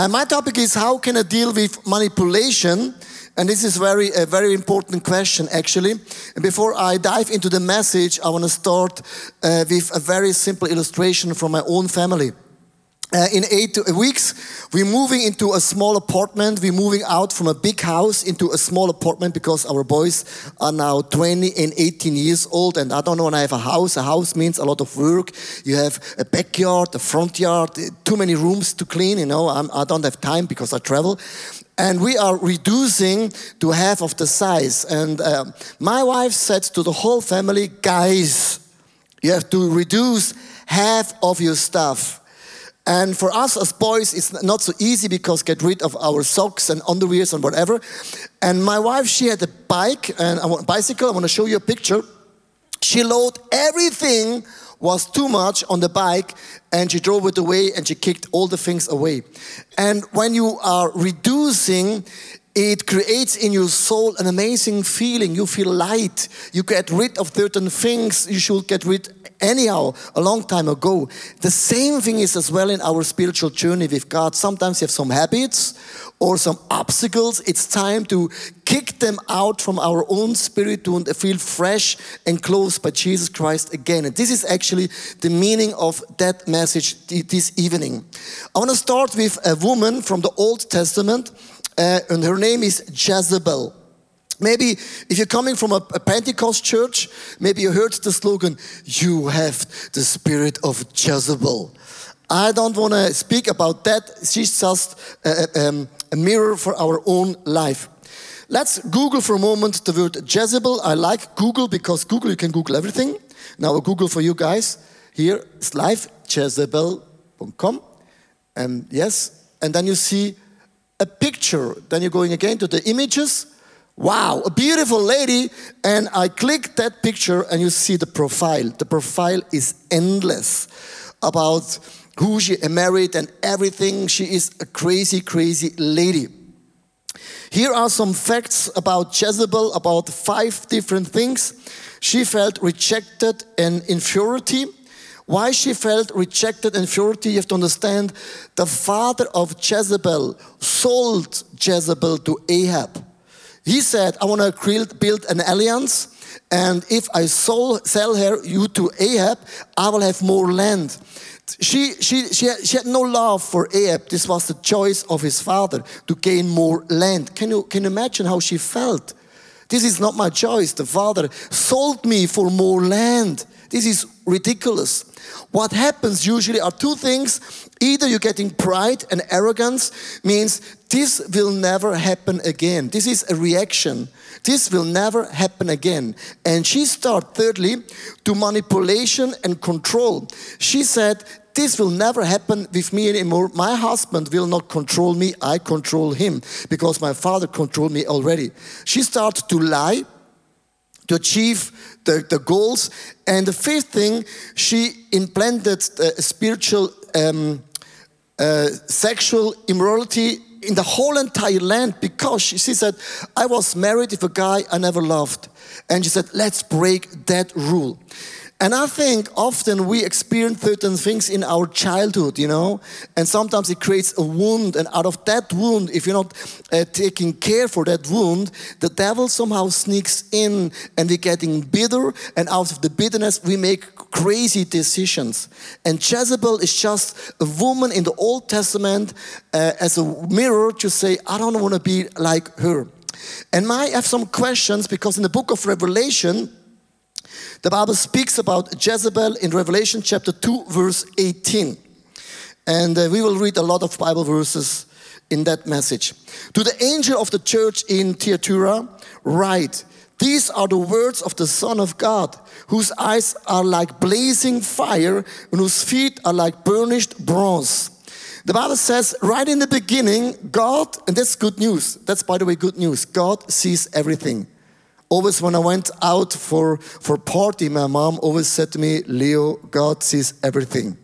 Uh, my topic is how can I deal with manipulation? And this is very a very important question actually. And before I dive into the message, I want to start uh, with a very simple illustration from my own family. Uh, in eight weeks, we're moving into a small apartment. We're moving out from a big house into a small apartment because our boys are now 20 and 18 years old. And I don't want I have a house. A house means a lot of work. You have a backyard, a front yard, too many rooms to clean. You know, I'm, I do not have time because I travel. And we are reducing to half of the size. And uh, my wife said to the whole family, guys, you have to reduce half of your stuff and for us as boys, it's not so easy because get rid of our socks and underwears and whatever. And my wife, she had a bike and a bicycle. I want to show you a picture. She loaded everything was too much on the bike and she drove it away and she kicked all the things away. And when you are reducing, it creates in your soul an amazing feeling. You feel light. You get rid of certain things you should get rid anyhow a long time ago. The same thing is as well in our spiritual journey with God. Sometimes you have some habits or some obstacles. It's time to kick them out from our own spirit to feel fresh and close by Jesus Christ again. And this is actually the meaning of that message this evening. I want to start with a woman from the Old Testament uh, and her name is Jezebel. Maybe if you're coming from a, a, Pentecost church, maybe you heard the slogan, You have the spirit of Jezebel. I don't want to speak about that. She's just a, um, a mirror for our own life. Let's Google for a moment the word Jezebel. I like Google because Google, you can Google everything. Now, a Google for you guys. Here is live, jezebel.com. And yes, and then you see a picture. Then you're going again to the images. Wow, a beautiful lady. And I click that picture and you see the profile. The profile is endless about who she married and everything. She is a crazy, crazy lady. Here are some facts about Jezebel, about five different things. She felt rejected and inferiority. Why she felt rejected and inferiority, you have to understand the father of Jezebel sold Jezebel to Ahab. He said, I want to build an alliance, and if I sold, sell her you to Ahab, I will have more land. She, she, she, had, she had no love for Ahab. This was the choice of his father to gain more land. Can you, can you imagine how she felt? This is not my choice. The father sold me for more land. This is ridiculous. What happens usually are two things. Either you're getting pride and arrogance, means this will never happen again. This is a reaction. This will never happen again. And she started, thirdly, to manipulation and control. She said, this will never happen with me anymore. My husband will not control me, I control him because my father controlled me already. She started to lie to achieve the, the goals. And the fifth thing, she implanted a spiritual um, uh, sexual immorality in the whole entire land because she, she said, I was married with a guy I never loved. And she said, let's break that rule. And I think often we experience certain things in our childhood, you know, and sometimes it creates a wound. And out of that wound, if you're not uh, taking care for that wound, the devil somehow sneaks in and we're getting bitter. And out of the bitterness, we make crazy decisions. And Jezebel is just a woman in the Old Testament uh, as a mirror to say, I don't want to be like her. And I have some questions because in the book of Revelation, the Bible speaks about Jezebel in Revelation chapter 2, verse 18. And uh, we will read a lot of Bible verses in that message. To the angel of the church in Thyatira, write, These are the words of the Son of God, whose eyes are like blazing fire and whose feet are like burnished bronze. The Bible says right in the beginning, God, and that's good news. That's, by the way, good news. God sees everything. Always when I went out for, for party, my mom always said to me, Leo, God sees everything.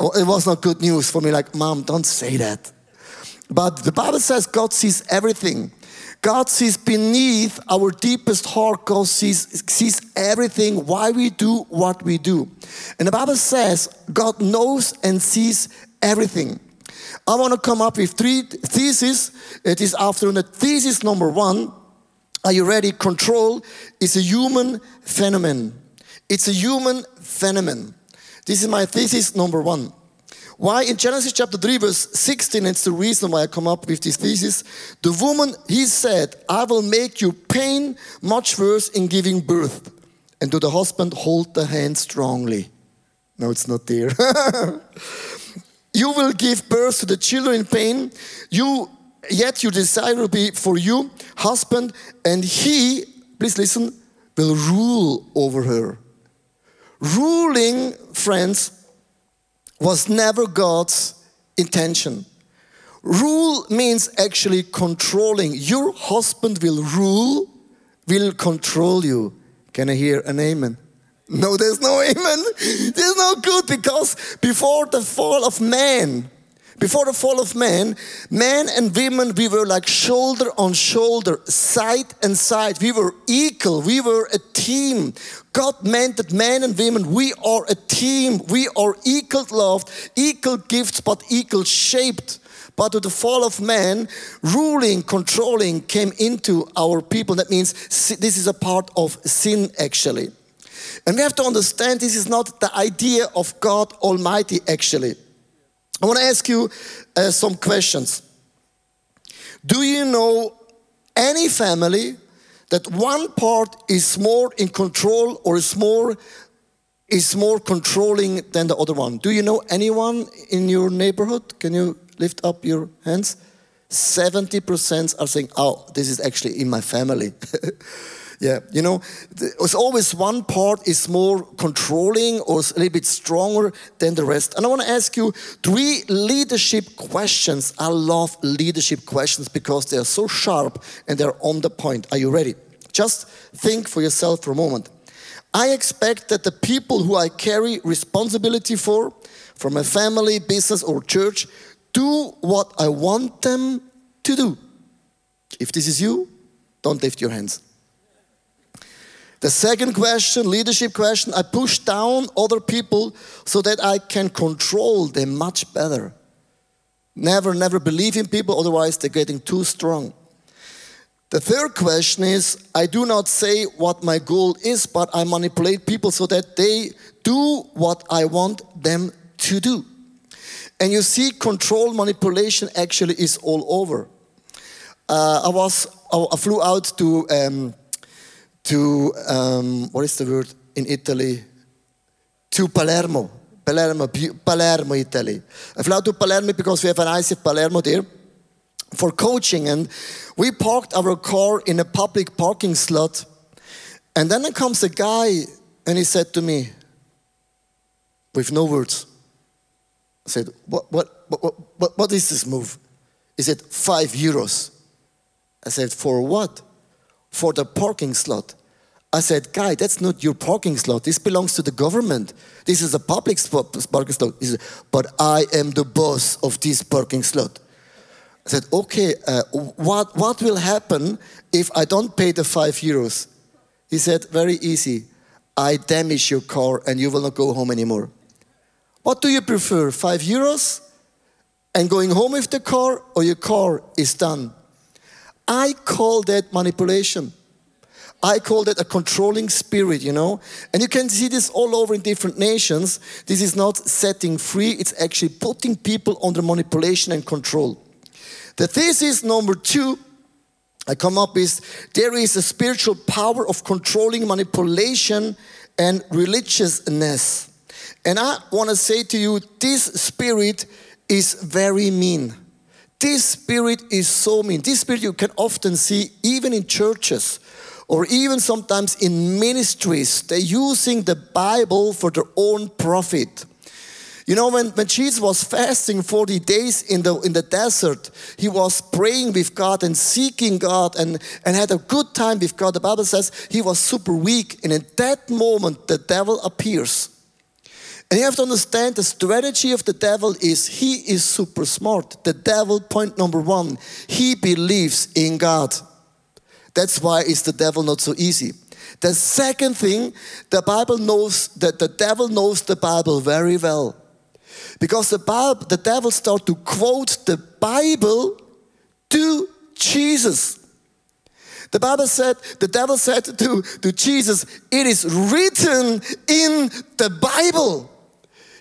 Oh, it was not good news for me, like, mom, don't say that. But the Bible says God sees everything. God sees beneath our deepest heart, God sees, sees everything, why we do what we do. And the Bible says God knows and sees everything. I want to come up with three theses It is afternoon. Thesis number one, are you ready? Control is a human phenomenon. It's a human phenomenon. This is my thesis number one. Why in Genesis chapter 3, verse 16, it's the reason why I come up with this thesis. The woman, he said, I will make you pain much worse in giving birth. And to the husband, hold the hand strongly. No, it's not there. you will give birth to the children in pain. You, yet your desire will be for you, husband, and he, please listen, will rule over her. Ruling, friends, was never God's intention. Rule means actually controlling. Your husband will rule, will control you. Can I hear an amen? No, there's no amen. There's no good because before the fall of man, before the fall of man, men and women, we were like shoulder on shoulder, side and side. We were equal. We were a team. God meant that men and women, we are a team. We are equal loved, equal gifts, but equal shaped. But with the fall of man, ruling, controlling came into our people. That means this is a part of sin, actually. And we have to understand this is not the idea of God Almighty, actually. I want to ask you uh, some questions. Do you know any family that one part is more in control or is more is more controlling than the other one? Do you know anyone in your neighborhood? Can you lift up your hands? 70% are saying, "Oh, this is actually in my family." Yeah, you know, it's always one part is more controlling or a little bit stronger than the rest. And I want to ask you three leadership questions. I love leadership questions because they are so sharp and they're on the point. Are you ready? Just think for yourself for a moment. I expect that the people who I carry responsibility for, from a family, business, or church, do what I want them to do. If this is you, don't lift your hands. The second question, leadership question, I push down other people so that I can control them much better. Never, never believe in people, otherwise, they're getting too strong. The third question is I do not say what my goal is, but I manipulate people so that they do what I want them to do. And you see, control manipulation actually is all over. Uh, I was, I flew out to um, to, um, what is the word in Italy? To Palermo. Palermo, Palermo, Italy. I flew to Palermo because we have an ICF Palermo there for coaching. And we parked our car in a public parking slot. And then comes a guy and he said to me, with no words, I said, what, what, what, what, what is this move? He said, five euros. I said, for what? For the parking slot. I said, Guy, that's not your parking slot. This belongs to the government. This is a public parking slot. Said, but I am the boss of this parking slot. I said, okay, uh, what, what will happen if I don't pay the five euros? He said, very easy. I damage your car and you will not go home anymore. What do you prefer, five euros and going home with the car or your car is done? I call that manipulation. I call that a controlling spirit, you know? And you can see this all over in different nations. This is not setting free, it's actually putting people under manipulation and control. The thesis number two I come up with there is a spiritual power of controlling manipulation and religiousness. And I want to say to you, this spirit is very mean. This spirit is so mean. This spirit you can often see even in churches or even sometimes in ministries, they're using the Bible for their own profit. You know, when, when Jesus was fasting 40 days in the, in the desert, he was praying with God and seeking God and, and had a good time with God. The Bible says he was super weak, and in that moment, the devil appears. And you have to understand the strategy of the devil is he is super smart. The devil, point number one, he believes in God. That's why is the devil not so easy. The second thing, the Bible knows that the devil knows the Bible very well. Because the, Bible, the devil started to quote the Bible to Jesus. The Bible said, the devil said to, to Jesus, it is written in the Bible.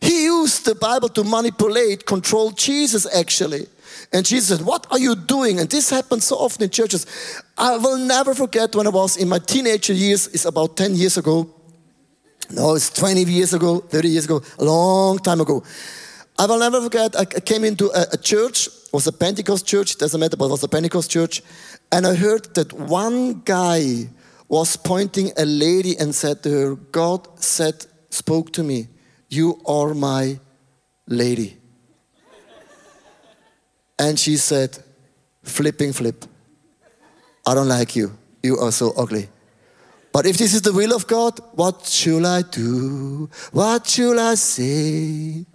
He used the Bible to manipulate, control Jesus actually. And Jesus said, What are you doing? And this happens so often in churches. I will never forget when I was in my teenager years, it's about 10 years ago. No, it's 20 years ago, 30 years ago, a long time ago. I will never forget, I came into a, a church, it was a Pentecost church, doesn't matter, but it was a Pentecost church. And I heard that one guy was pointing a lady and said to her, God said, spoke to me, you are my lady. And she said, flipping flip. I don't like you. You are so ugly. But if this is the will of God, what should I do? What should I say?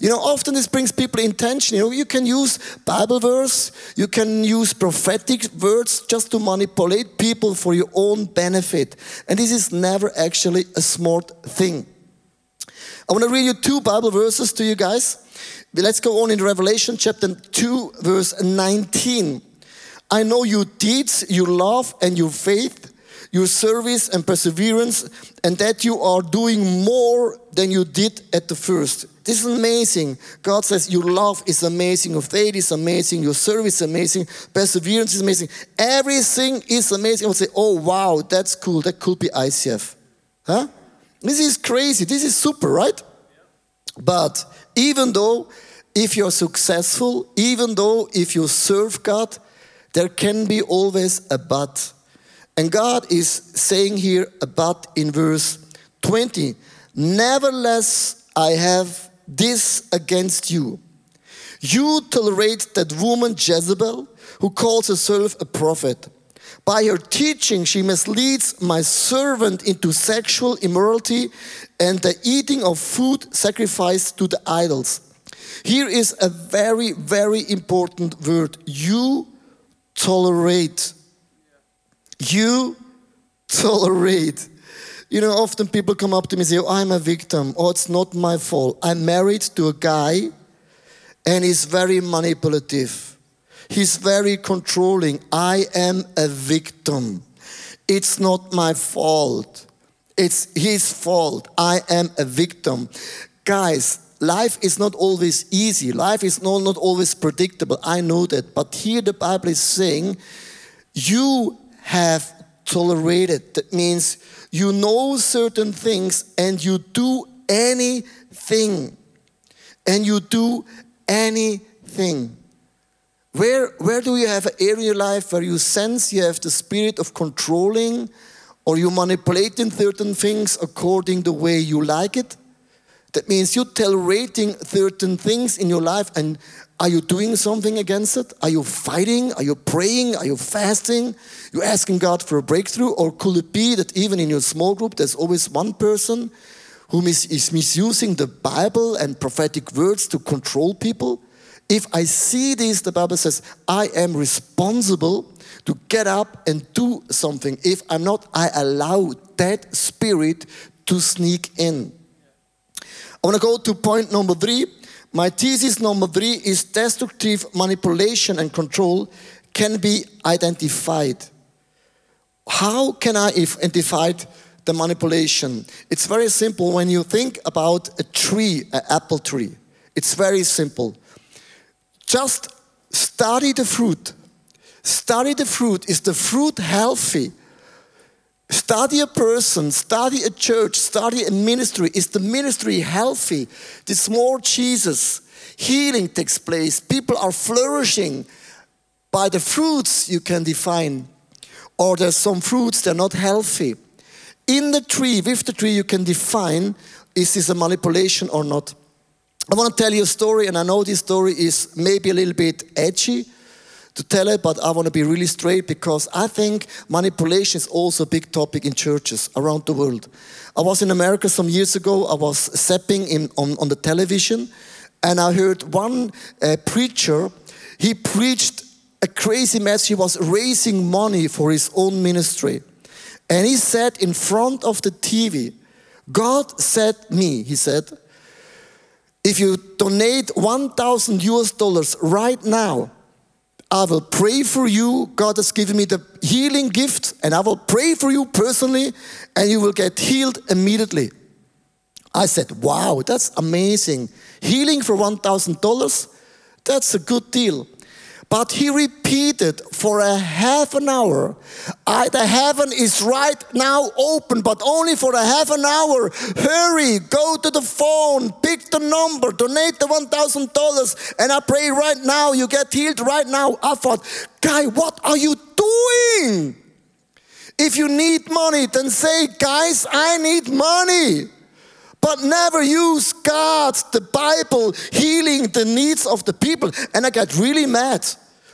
You know, often this brings people in tension. You know, you can use Bible verse, you can use prophetic words just to manipulate people for your own benefit. And this is never actually a smart thing. I want to read you two Bible verses to you guys. Let's go on in Revelation chapter 2, verse 19. I know your deeds, your love, and your faith, your service and perseverance, and that you are doing more than you did at the first. This is amazing. God says your love is amazing, your faith is amazing, your service is amazing, perseverance is amazing. Everything is amazing. I would say, oh wow, that's cool. That could be ICF. Huh? This is crazy. This is super, right? But even though if you're successful, even though if you serve God, there can be always a but. And God is saying here a but in verse 20. Nevertheless, I have this against you. You tolerate that woman Jezebel, who calls herself a prophet. By her teaching, she misleads my servant into sexual immorality and the eating of food sacrificed to the idols. Here is a very, very important word. You tolerate. You tolerate. You know, often people come up to me and say, oh, I'm a victim. Oh, it's not my fault. I'm married to a guy and he's very manipulative. He's very controlling. I am a victim. It's not my fault. It's his fault. I am a victim. Guys, life is not always easy. Life is not, always predictable. I know that. But here the Bible is saying, you have tolerated. That means you know certain things and you do anything. And you do anything. Where, where do you have an area in your life where you sense you have the spirit of controlling or you manipulating certain things according the way you like it? That means you're tolerating certain things in your life and are you doing something against it? Are you fighting? Are you praying? Are you fasting? You're asking God for a breakthrough? Or could it be that even in your small group there's always one person who is misusing the Bible and prophetic words to control people? If I see this, the Bible says, I am responsible to get up and do something. If I'm not, I allow that spirit to sneak in. I want to go to point number three. My thesis number three is destructive manipulation and control can be identified. How can I identify the manipulation? It's very simple. When you think about a tree, an apple tree, it's very simple. Just study the fruit. Study the fruit. Is the fruit healthy? Study a person, study a church, study a ministry. Is the ministry healthy? This more Jesus. Healing takes place. People are flourishing. By the fruits you can define. Or there's some fruits they're not healthy. In the tree, with the tree, you can define is this a manipulation or not. I want to tell you a story, and I know this story is maybe a little bit edgy to tell it, but I want to be really straight because I think manipulation is also a big topic in churches around the world. I was in America some years ago, I was stepping in on, on the television, and I heard one uh, preacher, he preached a crazy message. He was raising money for his own ministry. And he said in front of the TV, God said me, he said, if you donate 1,000 US dollars right now, I will pray for you. God has given me the healing gift, and I will pray for you personally, and you will get healed immediately. I said, Wow, that's amazing. Healing for $1,000? That's a good deal. But he repeated for a half an hour, I, the heaven is right now open, but only for a half an hour. Hurry, go to the phone, pick the number, donate the $1,000, and I pray right now you get healed right now. I thought, guy, what are you doing? If you need money, then say, guys, I need money but never use God, the Bible, healing the needs of the people. And I got really mad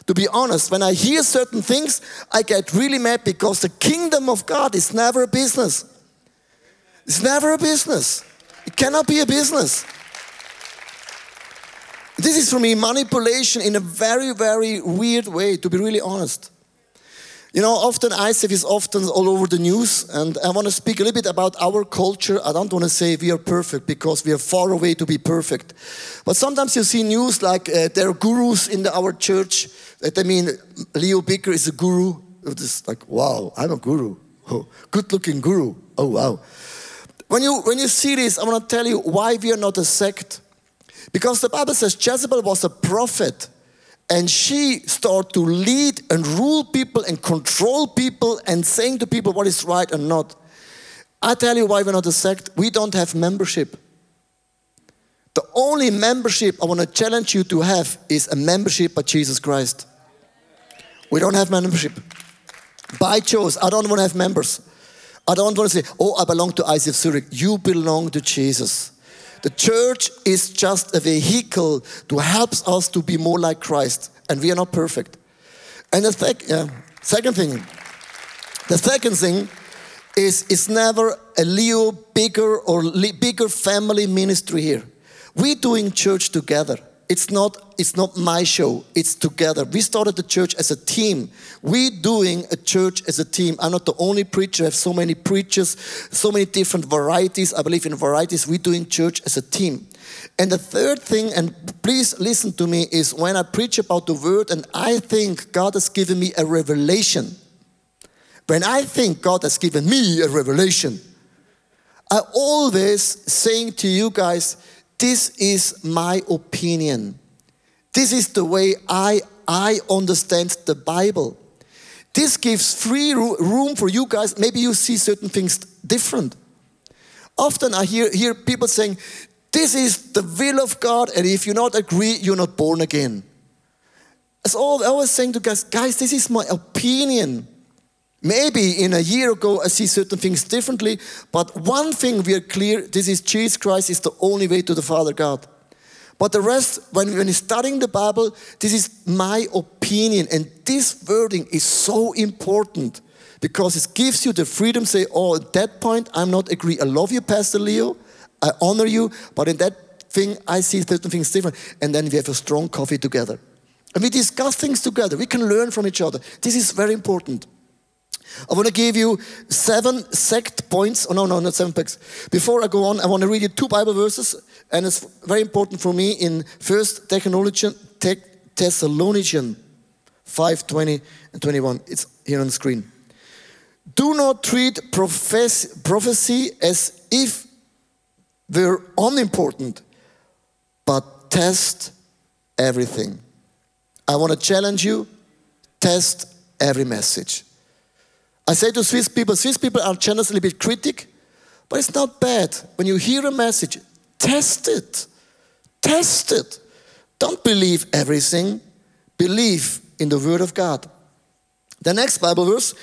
to be honest, when I hear certain things, I get really mad because the kingdom of God is never a business. It's never a business. It cannot be a business. This is for me manipulation in a very, very weird way, to be really honest. You know, often ICF is often all over the news, and I want to speak a little bit about our culture. I don't want to say we are perfect because we are far away to be perfect. But sometimes you see news like uh, there are gurus in the, our church. That I mean, Leo Bigger is a guru. It's like, wow, I'm a guru. Oh, good looking guru. Oh, wow. When you, when you see this, I want to tell you why we are not a sect. Because the Bible says Jezebel was a prophet and she started to lead and rule people and control people and saying to people what is right and not. I tell you why we're not a sect. We don't have membership. The only membership I want to challenge you to have is a membership by Jesus Christ. We don't have membership. By choice, I don't want to have members. I don't want to say, oh, I belong to ICF Zurich. You belong to Jesus. The church is just a vehicle to help us to be more like Christ, and we are not perfect. And the sec- yeah, second thing, the second thing is it's never a Leo Bigger or Bigger family ministry here. We're doing church together. It's not, it's not my show, it's together. We started the church as a team. We're doing a church as a team. I'm not the only preacher, I have so many preachers, so many different varieties. I believe in varieties. We're doing church as a team. And the third thing, and please listen to me, is when I preach about the word and I think God has given me a revelation. When I think God has given me a revelation, I always saying to you guys, this is my opinion. This is the way I, I understand the Bible. This gives free room for you guys. Maybe you see certain things different. Often I hear, hear people saying, This is the will of God, and if you not agree, you're not born again. As all I was saying to guys, guys, this is my opinion. Maybe in a year ago I see certain things differently, but one thing we are clear this is Jesus Christ is the only way to the Father God. But the rest, when, when studying the Bible, this is my opinion. And this wording is so important because it gives you the freedom to say, oh, at that point, I'm not agree. I love you, Pastor Leo. I honor you. But in that thing, I see certain things different. And then we have a strong coffee together. And we discuss things together. We can learn from each other. This is very important. I want to give you seven sect points. Oh, no, no, not seven packs. Before I go on, I want to read you two Bible verses, and it's very important for me in First Thessalonians 5 20 and 21. It's here on the screen. Do not treat prophecy as if they're unimportant, but test everything. I want to challenge you test every message. I say to Swiss people, Swiss people are generally a bit critic, but it's not bad. When you hear a message, test it. Test it. Don't believe everything. Believe in the Word of God. The next Bible verse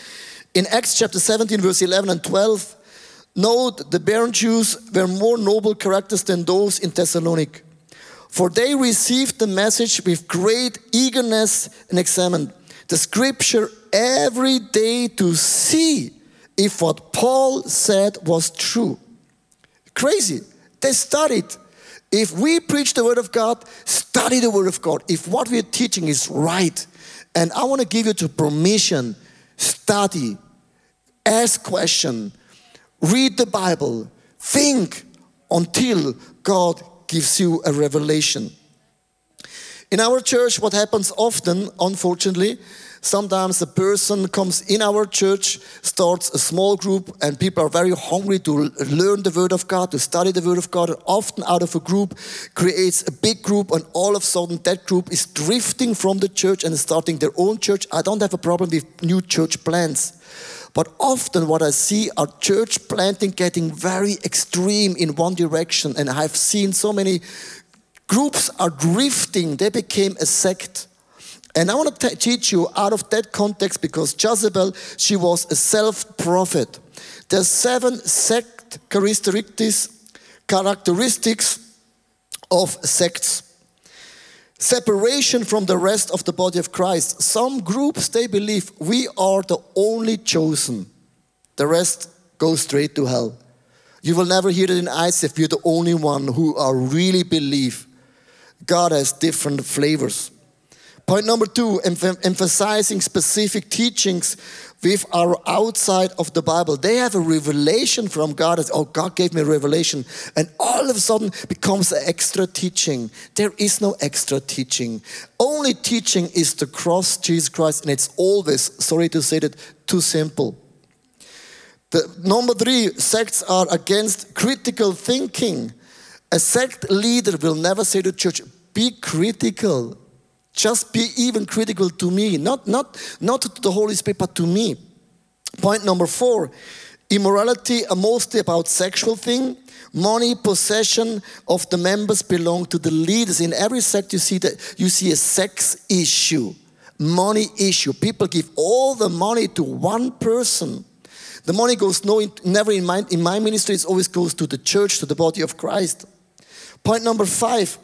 in Acts chapter 17, verse 11 and 12. Note the Berean Jews were more noble characters than those in Thessalonica, for they received the message with great eagerness and examined the scripture every day to see if what Paul said was true. Crazy. They studied. If we preach the word of God, study the word of God. If what we're teaching is right, and I want to give you the permission, study, ask question, read the Bible, think until God gives you a revelation. In our church, what happens often, unfortunately, sometimes a person comes in our church, starts a small group, and people are very hungry to learn the Word of God, to study the Word of God, and often out of a group creates a big group, and all of a sudden that group is drifting from the church and starting their own church. I don't have a problem with new church plants. But often what I see are church planting getting very extreme in one direction. And I've seen so many groups are drifting. They became a sect. And I want to teach you out of that context because Jezebel, she was a self-prophet. There's seven sect characteristics, characteristics of sects. Separation from the rest of the body of Christ. Some groups, they believe we are the only chosen. The rest go straight to hell. You will never hear it in ICF. You're the only one who are really believe God has different flavors. Point number two, emphasizing specific teachings with our outside of the Bible. They have a revelation from God. As, oh, God gave me a revelation. And all of a sudden becomes an extra teaching. There is no extra teaching. Only teaching is the cross, Jesus Christ. And it's always, sorry to say that, too simple. The, number three, sects are against critical thinking. A sect leader will never say to church, be critical. Just be even critical to me, not, not, not to the Holy Spirit, but to me. Point number four immorality are mostly about sexual thing. Money, possession of the members belong to the leaders. In every sect, you see that you see a sex issue, money issue. People give all the money to one person. The money goes no, never in my, in my ministry. It always goes to the church, to the body of Christ. Point number five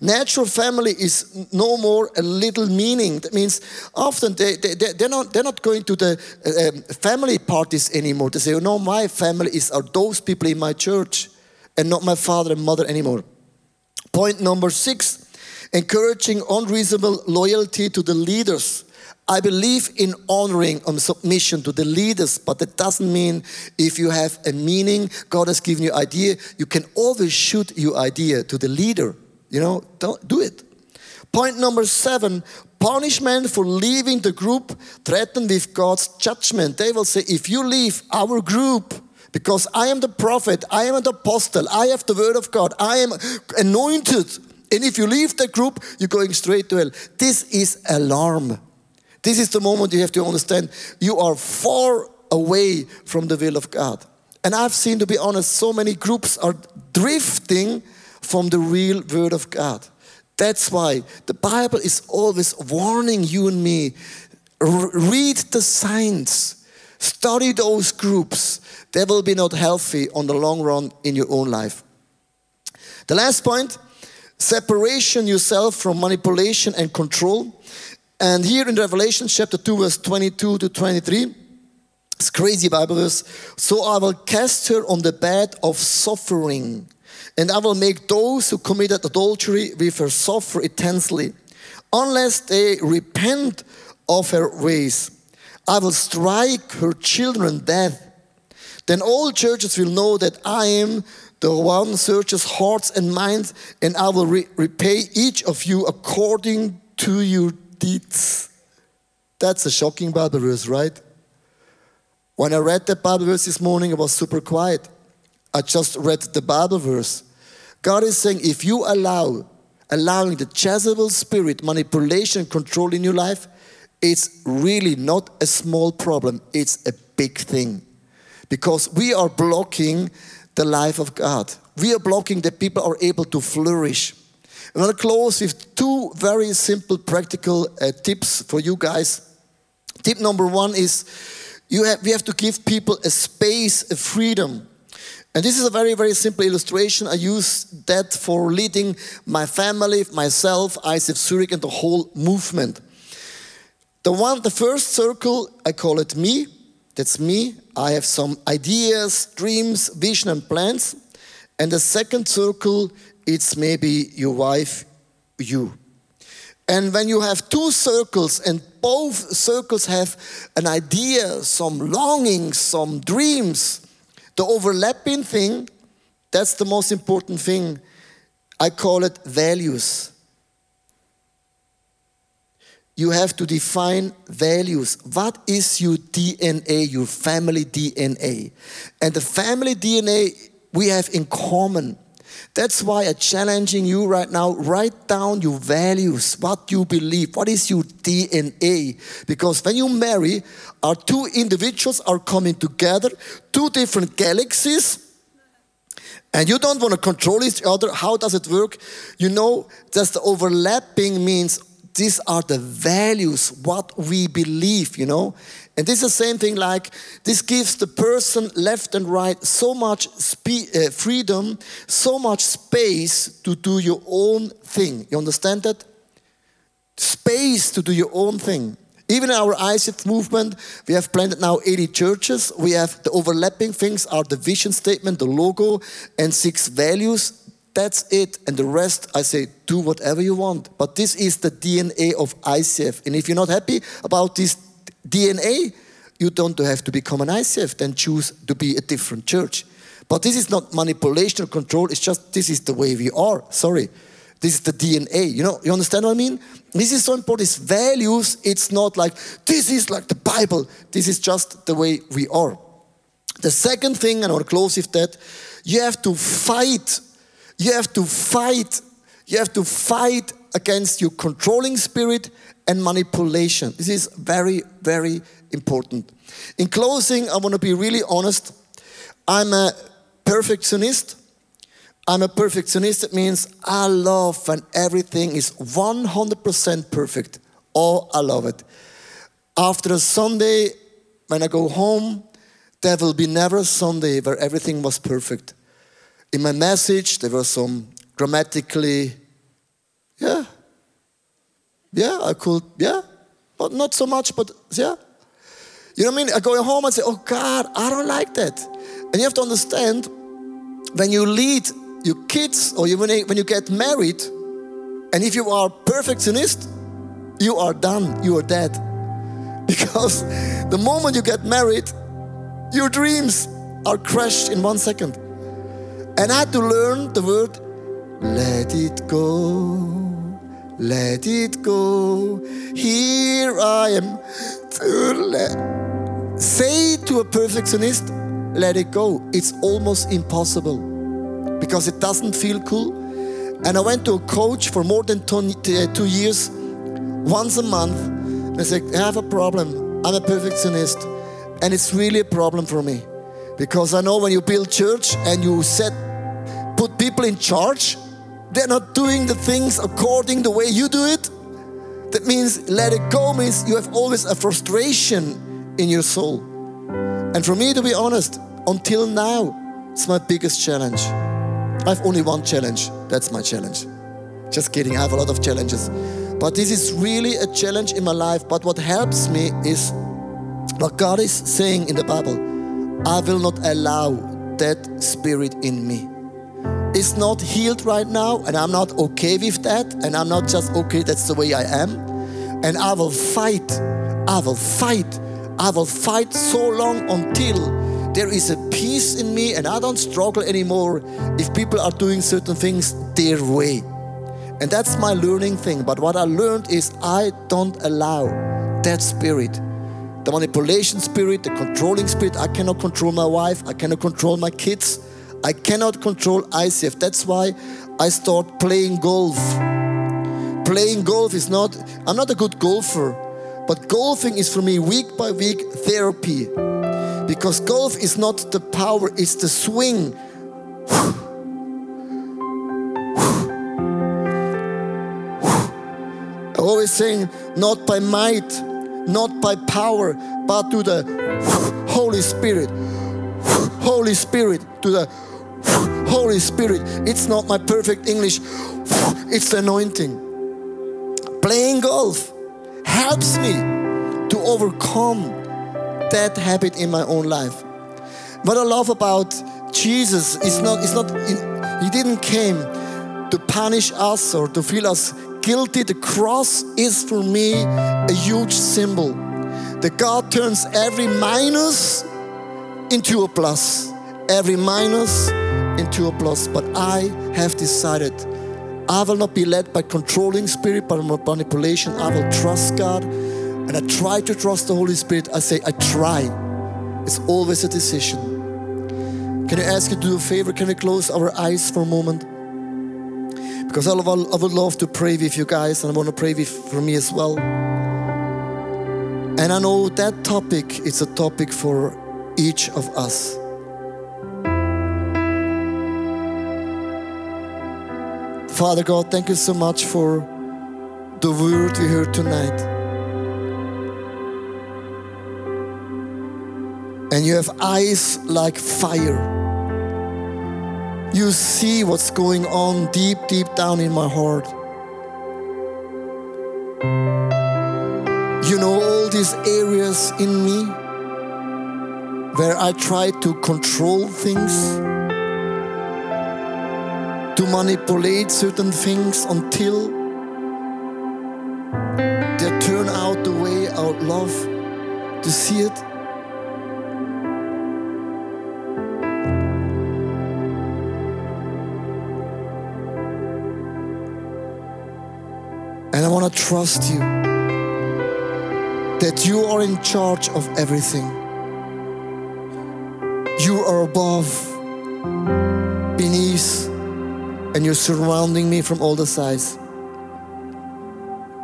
Natural family is no more a little meaning. That means often they, they, they're, not, they're not going to the um, family parties anymore. They say, oh, no, my family is are those people in my church and not my father and mother anymore. Point number six, encouraging unreasonable loyalty to the leaders. I believe in honoring and submission to the leaders, but that doesn't mean if you have a meaning, God has given you idea, you can always shoot your idea to the leader. You know, don't do it. Point number seven punishment for leaving the group threatened with God's judgment. They will say, if you leave our group, because I am the prophet, I am the apostle, I have the word of God, I am anointed. And if you leave the group, you're going straight to hell. This is alarm. This is the moment you have to understand you are far away from the will of God. And I've seen, to be honest, so many groups are drifting from the real Word of God. That's why the Bible is always warning you and me read the signs, study those groups. They will be not healthy on the long run in your own life. The last point separation yourself from manipulation and control. And here in Revelation chapter 2, verse 22 to 23, it's crazy Bible verse. So I will cast her on the bed of suffering and I will make those who committed adultery with her suffer intensely, unless they repent of her ways. I will strike her children dead. Then all churches will know that I am the one who searches hearts and minds, and I will re repay each of you according to your deeds. That's a shocking Bible verse, right? When I read that Bible verse this morning, I was super quiet. I just read the Bible verse. God is saying if you allow, allowing the Jezebel spirit, manipulation, control in your life, it's really not a small problem, it's a big thing. Because we are blocking the life of God. We are blocking that people are able to flourish. Going to close with two very simple practical uh, tips for you guys. Tip number one is you have, we have to give people a space, a freedom and this is a very, very simple illustration. I use that for leading my family, myself, ICF Zurich, and the whole movement. The one, the first circle, I call it me. That's me. I have some ideas, dreams, vision, and plans. And the second circle, it's maybe your wife, you. And when you have two circles and both circles have an idea, some longings, some dreams, the overlapping thing, that's the most important thing. I call it values. You have to define values. What is your DNA, your family DNA? And the family DNA we have in common. That's why I'm challenging you right now. Write down your values, what you believe, what is your DNA. Because when you marry, our two individuals are coming together, two different galaxies, and you don't want to control each other. How does it work? You know, just the overlapping means these are the values, what we believe, you know. And this is the same thing like this gives the person left and right so much uh, freedom, so much space to do your own thing. You understand that? Space to do your own thing. Even in our ICF movement, we have planted now 80 churches. We have the overlapping things are the vision statement, the logo, and six values. That's it. And the rest, I say, do whatever you want. But this is the DNA of ICF. And if you're not happy about this DNA, you don't have to become an ICF, then choose to be a different church. But this is not manipulation or control, it's just this is the way we are. Sorry. This is the DNA. You know, you understand what I mean? This is so important. It's values. It's not like this is like the Bible. This is just the way we are. The second thing, and I'll close with that, you have to fight. You have to fight. You have to fight against your controlling spirit and manipulation. This is very, very important. In closing, I want to be really honest. I'm a perfectionist. I'm a perfectionist. It means I love when everything is 100% perfect. Oh, I love it. After a Sunday, when I go home, there will be never a Sunday where everything was perfect. In my message, there were some grammatically, yeah, yeah, I could, yeah, but not so much, but yeah. You know what I mean? I go home and say, oh God, I don't like that. And you have to understand, when you lead your kids or you, when, you, get married, and if you are perfectionist, you are done, you are dead. Because the moment you get married, your dreams are crushed in one second. And I had to learn the word, let it go, let it go. Here I am. To Say to a perfectionist, let it go. It's almost impossible because it doesn't feel cool. And I went to a coach for more than uh, two years, once a month. And I said, I have a problem. I'm a perfectionist. And it's really a problem for me. Because I know when you build church and you set, put people in charge, they're not doing the things according the way you do it. That means let it go means you have always a frustration in your soul. And for me, to be honest, until now, it's my biggest challenge. I have only one challenge. That's my challenge. Just kidding. I have a lot of challenges. But this is really a challenge in my life. But what helps me is what God is saying in the Bible I will not allow that spirit in me. It's not healed right now, and I'm not okay with that, and I'm not just okay, that's the way I am. And I will fight. I will fight. I will fight so long until there is a peace in me and I don't struggle anymore if people are doing certain things their way. And that's my learning thing. But what I learned is I don't allow that spirit, the manipulation spirit, the controlling spirit. I cannot control my wife, I cannot control my kids, I cannot control ICF. That's why I start playing golf. Playing golf is not, I'm not a good golfer, but golfing is for me week by week therapy. Because golf is not the power, it's the swing. I always saying, not by might, not by power, but to the Holy Spirit. Holy Spirit, to the Holy Spirit. It's not my perfect English, it's the anointing. Playing golf helps me to overcome that habit in my own life. What I love about Jesus is not, it's not, he didn't came to punish us or to feel us guilty. The cross is for me a huge symbol that God turns every minus into a plus, every minus into a plus. But I have decided I will not be led by controlling spirit, by manipulation. I will trust God. And I try to trust the Holy Spirit. I say, I try. It's always a decision. Can I ask you to do a favor? Can we close our eyes for a moment? Because I would love to pray with you guys, and I want to pray with for me as well. And I know that topic is a topic for each of us. Father God, thank you so much for the word we heard tonight. And you have eyes like fire. You see what's going on deep, deep down in my heart. You know all these areas in me where I try to control things manipulate certain things until they turn out the way would love to see it. And I want to trust you that you are in charge of everything. You are above, you're surrounding me from all the sides.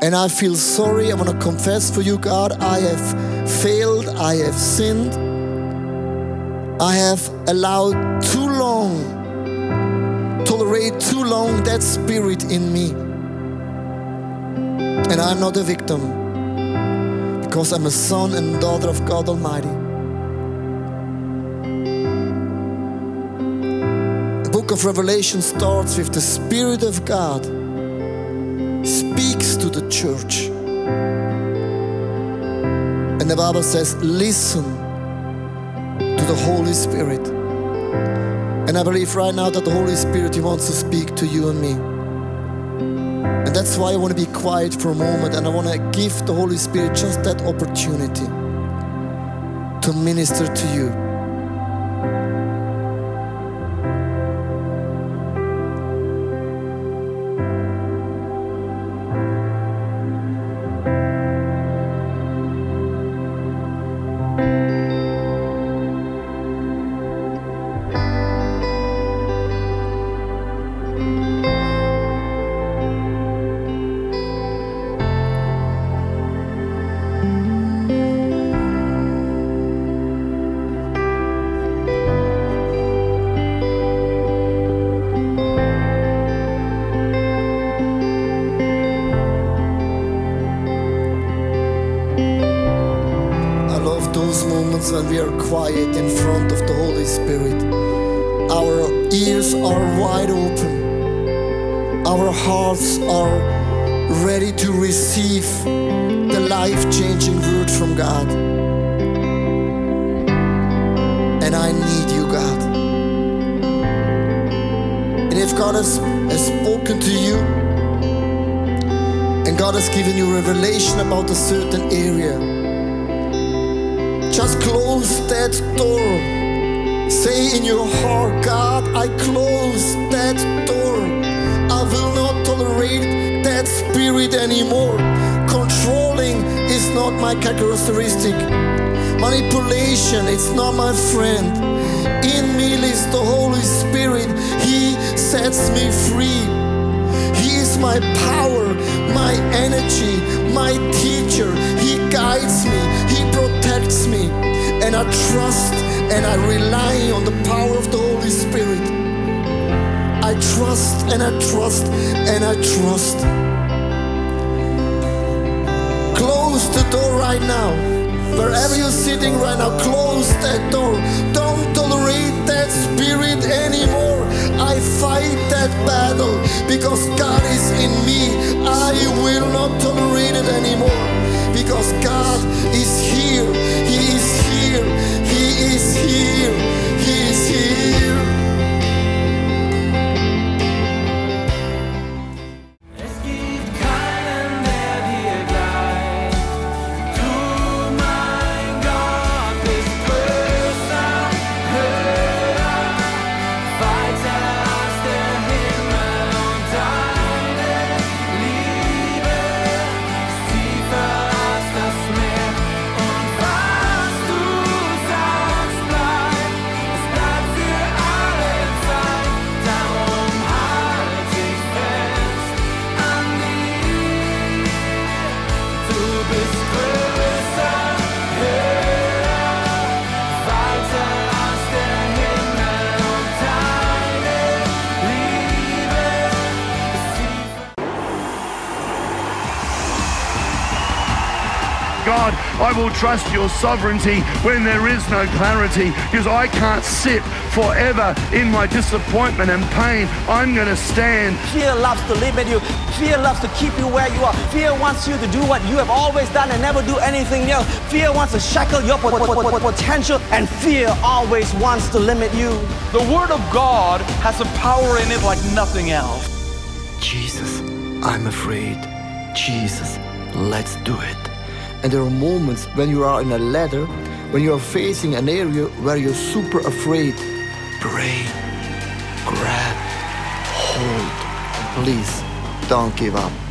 And I feel sorry. I want to confess for you, God. I have failed. I have sinned. I have allowed too long, tolerate too long that spirit in me. And I'm not a victim because I'm a son and daughter of God Almighty. Of Revelation starts with the Spirit of God speaks to the church. And the Bible says, listen to the Holy Spirit. And I believe right now that the Holy Spirit, He wants to speak to you and me. And that's why I want to be quiet for a moment and I want to give the Holy Spirit just that opportunity to minister to you. when we are quiet in front of the Holy Spirit. Our ears are wide open. Our hearts are ready to receive the life changing word from God. And I need you, God. And if God has, has spoken to you, and God has given you revelation about a certain area, just close that door. Say in your heart, God, I close that door. I will not tolerate that spirit anymore. Controlling is not my characteristic. Manipulation, it's not my friend. In me lives the Holy Spirit. He sets me free. He is my power, my energy, my teacher. He guides me protects me. And I trust and I rely on the power of the Holy Spirit. I trust and I trust and I trust. Close the door right now. Wherever you're sitting right now, close that door. Don't tolerate that spirit anymore. I fight that battle because God is in me. I will not tolerate it anymore because God is here. He is here. He is here. He I will trust your sovereignty when there is no clarity because I can't sit forever in my disappointment and pain. I'm going to stand. Fear loves to limit you. Fear loves to keep you where you are. Fear wants you to do what you have always done and never do anything else. Fear wants to shackle your potential, and fear always wants to limit you. The Word of God has a power in it like nothing else. Jesus, I'm afraid. Jesus, let's do it. And there are moments when you are in a ladder, when you are facing an area where you're super afraid. Pray, grab, hold. Please don't give up.